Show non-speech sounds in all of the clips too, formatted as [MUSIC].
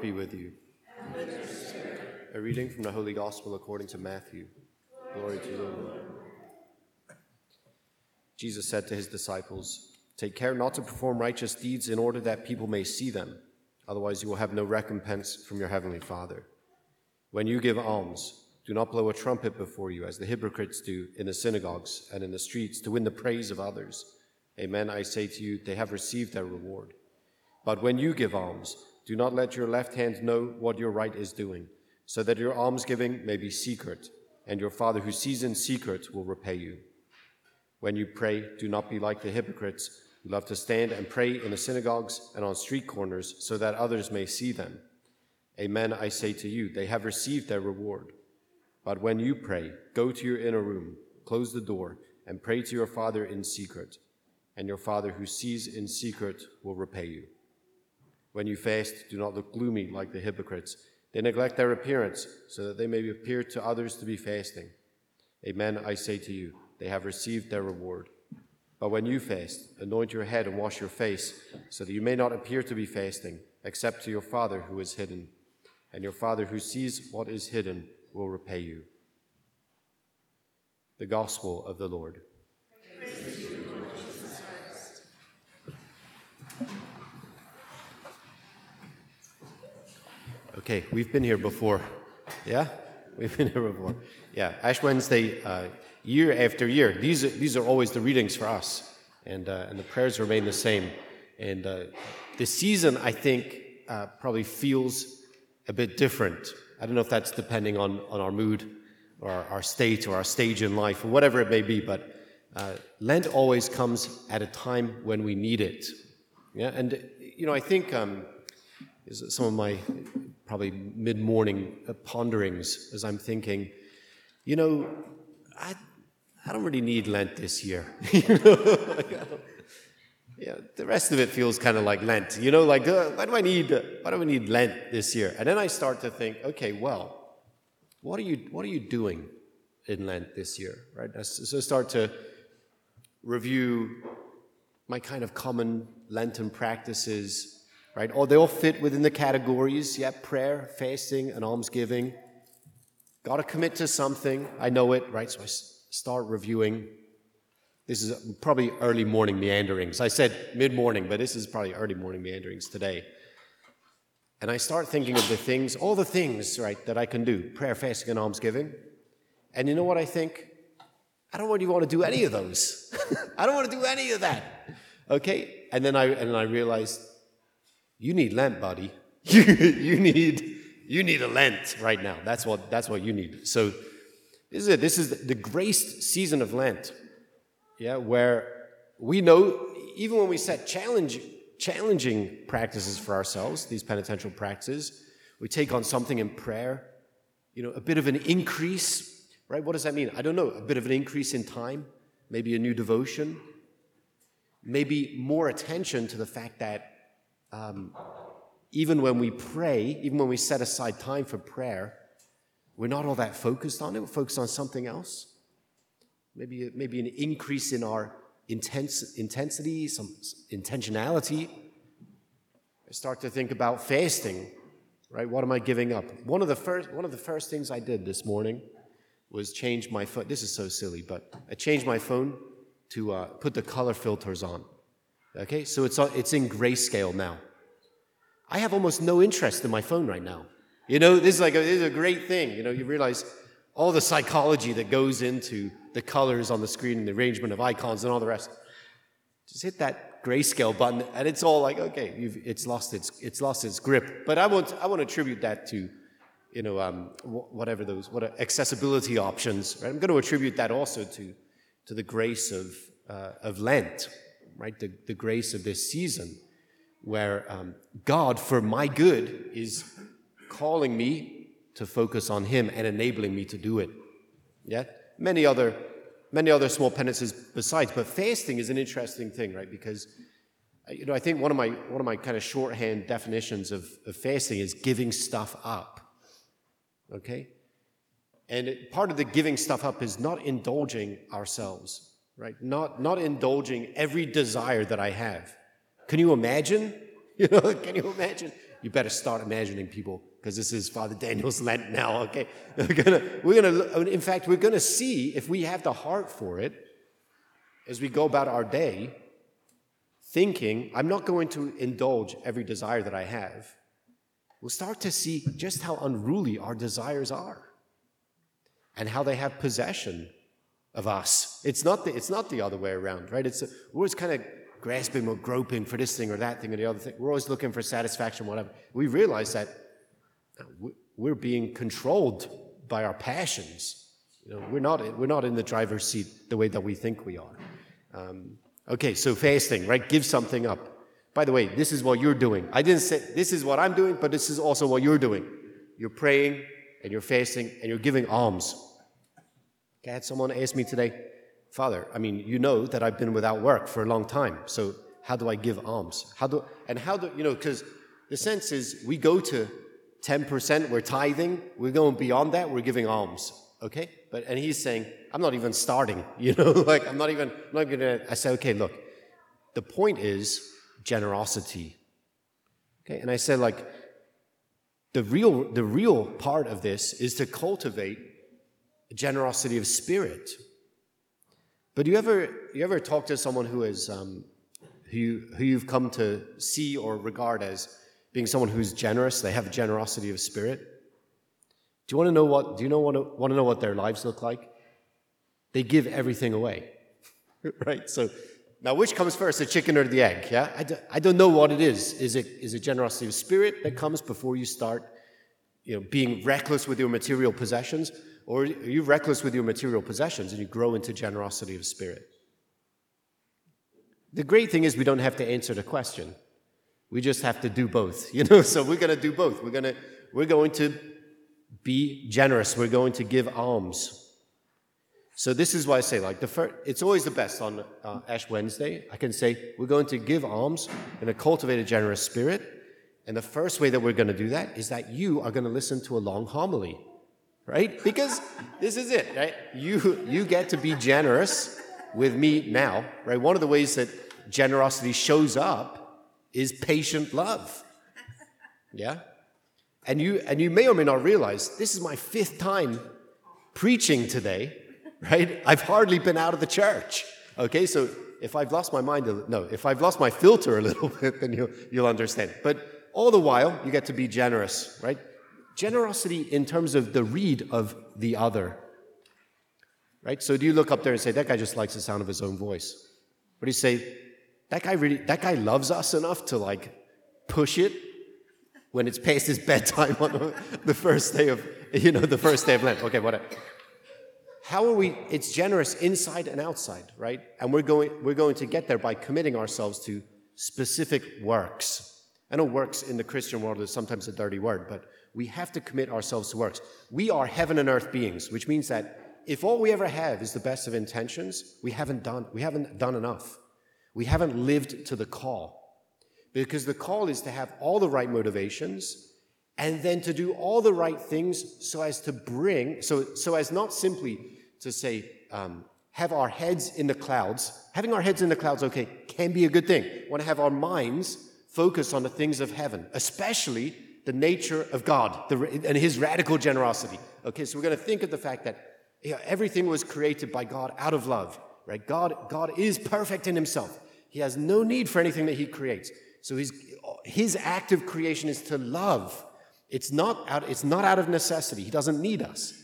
Be with you. A reading from the Holy Gospel according to Matthew. Glory to you, Lord. Jesus said to his disciples, Take care not to perform righteous deeds in order that people may see them, otherwise, you will have no recompense from your heavenly Father. When you give alms, do not blow a trumpet before you, as the hypocrites do in the synagogues and in the streets, to win the praise of others. Amen, I say to you, they have received their reward. But when you give alms, do not let your left hand know what your right is doing, so that your almsgiving may be secret, and your Father who sees in secret will repay you. When you pray, do not be like the hypocrites who love to stand and pray in the synagogues and on street corners, so that others may see them. Amen, I say to you, they have received their reward. But when you pray, go to your inner room, close the door, and pray to your Father in secret, and your Father who sees in secret will repay you. When you fast, do not look gloomy like the hypocrites. They neglect their appearance, so that they may appear to others to be fasting. Amen, I say to you, they have received their reward. But when you fast, anoint your head and wash your face, so that you may not appear to be fasting, except to your Father who is hidden. And your Father who sees what is hidden will repay you. The Gospel of the Lord. Okay, we've been here before. Yeah? We've been here before. Yeah, Ash Wednesday, uh, year after year. These are, these are always the readings for us, and, uh, and the prayers remain the same. And uh, the season, I think, uh, probably feels a bit different. I don't know if that's depending on, on our mood or our, our state or our stage in life or whatever it may be, but uh, Lent always comes at a time when we need it. Yeah, and you know, I think um, some of my probably mid morning ponderings as I'm thinking, you know, I, I don't really need Lent this year. [LAUGHS] yeah, the rest of it feels kind of like Lent. You know, like uh, why do I need uh, why do I need Lent this year? And then I start to think, okay, well, what are you what are you doing in Lent this year, right? So I start to review my kind of common Lenten practices right? Or they all fit within the categories, yeah, prayer, fasting, and almsgiving. Got to commit to something. I know it, right? So I start reviewing. This is probably early morning meanderings. I said mid morning, but this is probably early morning meanderings today. And I start thinking of the things, all the things, right, that I can do prayer, fasting, and almsgiving. And you know what I think? I don't really want to do any of those. [LAUGHS] I don't want to do any of that. Okay? And then I and then I realized you need Lent, buddy. [LAUGHS] you [LAUGHS] need you need a Lent right now. That's what that's what you need. So this is it. This is the graced season of Lent. Yeah, where we know even when we set challenge, challenging practices for ourselves, these penitential practices, we take on something in prayer, you know, a bit of an increase, right? What does that mean? I don't know. A bit of an increase in time, maybe a new devotion, maybe more attention to the fact that um, even when we pray, even when we set aside time for prayer, we're not all that focused on it. We're focused on something else. Maybe, maybe an increase in our intense, intensity, some intentionality. I start to think about fasting, right? What am I giving up? One of the first, one of the first things I did this morning was change my phone. This is so silly, but I changed my phone to uh, put the color filters on. Okay, so it's, it's in grayscale now. I have almost no interest in my phone right now. You know, this is like a, this is a great thing. You know, you realize all the psychology that goes into the colors on the screen and the arrangement of icons and all the rest. Just hit that grayscale button, and it's all like, okay, it's lost its it's lost its grip. But I want I want to attribute that to, you know, um, whatever those what accessibility options. Right? I'm going to attribute that also to to the grace of uh, of Lent right? The, the grace of this season where um, God, for my good, is calling me to focus on Him and enabling me to do it. Yeah? Many other, many other small penances besides, but fasting is an interesting thing, right? Because uh, you know, I think one of my one of my kind of shorthand definitions of, of fasting is giving stuff up. Okay? And it, part of the giving stuff up is not indulging ourselves right? Not, not indulging every desire that I have. Can you imagine? [LAUGHS] You know, can you imagine you better start imagining people because this is Father Daniel's Lent now. Okay, [LAUGHS] we're gonna, we're gonna. In fact, we're gonna see if we have the heart for it as we go about our day, thinking, "I'm not going to indulge every desire that I have." We'll start to see just how unruly our desires are, and how they have possession of us. It's not the, it's not the other way around, right? It's we're always kind of grasping or groping for this thing or that thing or the other thing. We're always looking for satisfaction, whatever. We realize that we're being controlled by our passions. You know, we're not we're not in the driver's seat the way that we think we are. Um, okay, so fasting, right? Give something up. By the way, this is what you're doing. I didn't say this is what I'm doing, but this is also what you're doing. You're praying and you're fasting and you're giving alms. I had someone ask me today, Father, I mean, you know that I've been without work for a long time. So how do I give alms? How do and how do you know? Because the sense is we go to 10%, we're tithing, we're going beyond that, we're giving alms. Okay? But and he's saying, I'm not even starting, [LAUGHS] you know, like I'm not even I'm not gonna I say, okay, look, the point is generosity. Okay, and I said like the real the real part of this is to cultivate generosity of spirit. But you ever you ever talk to someone who is um, who you, who you've come to see or regard as being someone who's generous? They have generosity of spirit. Do you want to know what? Do you know want to, want to know what their lives look like? They give everything away, [LAUGHS] right? So now, which comes first, the chicken or the egg? Yeah, I, do, I don't know what it is. Is it is it generosity of spirit that comes before you start, you know, being reckless with your material possessions, or are you reckless with your material possessions and you grow into generosity of spirit? The great thing is we don't have to answer the question. We just have to do both, [LAUGHS] you know. So we're going to do both. We're going to we're going to be generous. We're going to give alms. So this is why I say, like the first, it's always the best on uh, Ash Wednesday. I can say we're going to give alms in a cultivated, generous spirit, and the first way that we're going to do that is that you are going to listen to a long homily right? Because this is it, right? You, you get to be generous with me now, right? One of the ways that generosity shows up is patient love. Yeah? And you, and you may or may not realize this is my fifth time preaching today, right? I've hardly been out of the church. Okay, so if I've lost my mind, a, no, if I've lost my filter a little [LAUGHS] bit, then you'll, you'll understand. But all the while, you get to be generous, right? Generosity in terms of the read of the other. Right? So do you look up there and say, that guy just likes the sound of his own voice? Or do you say, that guy really, that guy loves us enough to like push it when it's past his bedtime on the first day of, you know, the first day of Lent. Okay, whatever. How are we, it's generous inside and outside, right? And we're going, we're going to get there by committing ourselves to specific works. I know works in the Christian world is sometimes a dirty word, but we have to commit ourselves to works. We are heaven and earth beings, which means that if all we ever have is the best of intentions, we haven't done, we haven't done enough. We haven't lived to the call. Because the call is to have all the right motivations and then to do all the right things so as to bring, so, so as not simply to say, um, have our heads in the clouds. Having our heads in the clouds, okay, can be a good thing. We want to have our minds focus on the things of heaven, especially the nature of God the, and his radical generosity. Okay, so we're going to think of the fact that you know, everything was created by God out of love, right? God, God is perfect in himself. He has no need for anything that he creates. So his, his act of creation is to love. It's not, out, it's not out of necessity. He doesn't need us.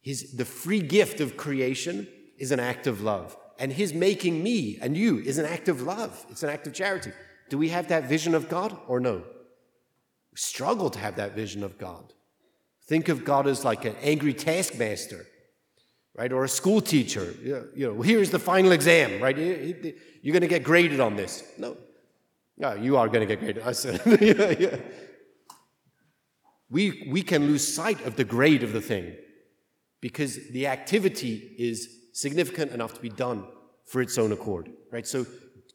His, the free gift of creation is an act of love. And his making me and you is an act of love. It's an act of charity. Do we have that vision of God or no? Struggle to have that vision of God. Think of God as like an angry taskmaster, right? Or a school teacher. You know, here's the final exam, right? You're going to get graded on this. No. No, you are going to get graded. I said, [LAUGHS] yeah, yeah. We, we can lose sight of the grade of the thing because the activity is significant enough to be done for its own accord, right? So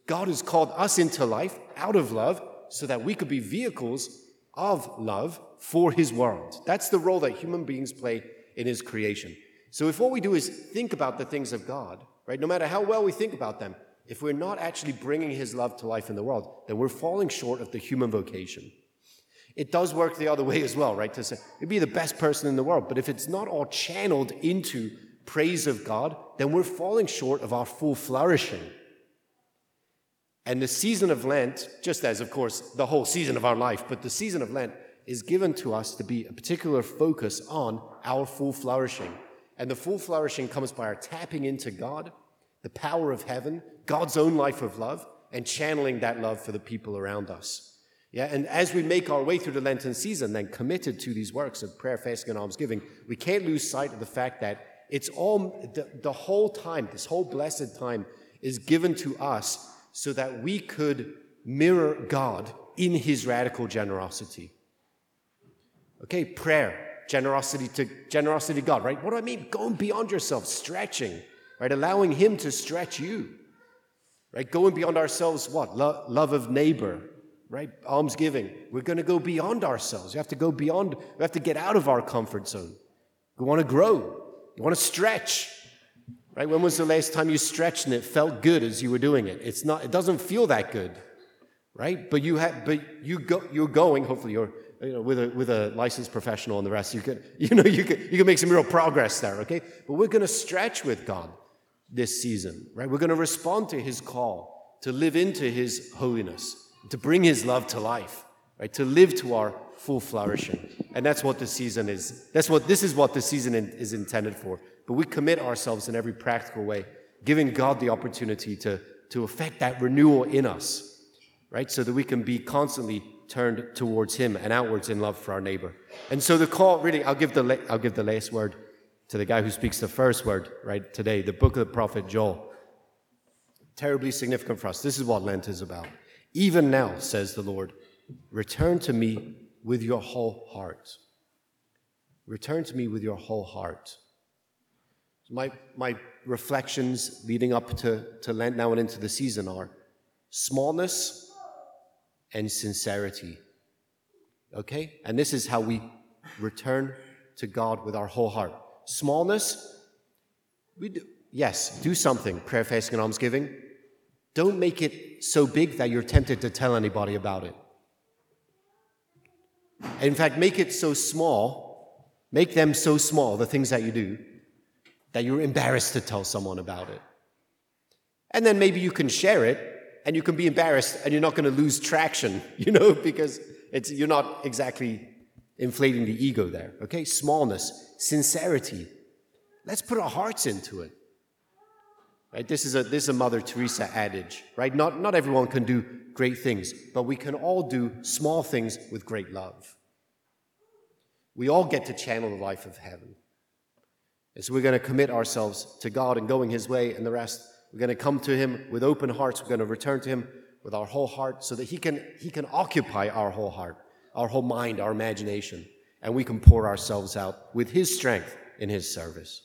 God has called us into life out of love so that we could be vehicles of love for his world. That's the role that human beings play in his creation. So if all we do is think about the things of God, right, no matter how well we think about them, if we're not actually bringing his love to life in the world, then we're falling short of the human vocation. It does work the other way as well, right? To say, you'd be the best person in the world, but if it's not all channeled into praise of God, then we're falling short of our full flourishing. And the season of Lent, just as, of course, the whole season of our life, but the season of Lent is given to us to be a particular focus on our full flourishing. And the full flourishing comes by our tapping into God, the power of heaven, God's own life of love, and channeling that love for the people around us. Yeah, and as we make our way through the Lenten season, then committed to these works of prayer, fasting, and almsgiving, we can't lose sight of the fact that it's all the, the whole time, this whole blessed time is given to us so that we could mirror God in his radical generosity. Okay, prayer, generosity to generosity to God, right? What do I mean? Going beyond yourself, stretching, right? Allowing him to stretch you. Right? Going beyond ourselves, what? Lo- love of neighbor, right? Almsgiving. We're going to go beyond ourselves. We have to go beyond, we have to get out of our comfort zone. We want to grow. You want to stretch. Right? When was the last time you stretched and it felt good as you were doing it? It's not, it doesn't feel that good. Right? But you have but you go you're going, hopefully you're you know, with a with a licensed professional and the rest, you could, [LAUGHS] you know, you could you can make some real progress there, okay? But we're gonna stretch with God this season, right? We're gonna respond to his call to live into his holiness, to bring his love to life, right? To live to our full flourishing. And that's what the season is. That's what this is what the season is intended for. But we commit ourselves in every practical way, giving God the opportunity to, to effect that renewal in us, right? So that we can be constantly turned towards Him and outwards in love for our neighbor. And so the call, really, I'll give the, I'll give the last word to the guy who speaks the first word, right, today, the book of the prophet Joel. Terribly significant for us. This is what Lent is about. Even now, says the Lord, return to me with your whole heart. Return to me with your whole heart. My, my reflections leading up to, to Lent now and into the season are smallness and sincerity. Okay? And this is how we return to God with our whole heart. Smallness, we do, yes, do something, prayer, fasting, and almsgiving. Don't make it so big that you're tempted to tell anybody about it. In fact, make it so small, make them so small, the things that you do, that you're embarrassed to tell someone about it. And then maybe you can share it and you can be embarrassed and you're not going to lose traction, [LAUGHS] you know, because it's, you're not exactly inflating the ego there. Okay? Smallness, sincerity. Let's put our hearts into it. Right? This is a this is a Mother Teresa adage, right? Not not everyone can do great things, but we can all do small things with great love. We all get to channel the life of heaven. And so we're going to commit ourselves to God and going His way, and the rest, we're going to come to Him with open hearts. We're going to return to Him with our whole heart so that He can, he can occupy our whole heart, our whole mind, our imagination, and we can pour ourselves out with His strength in His service.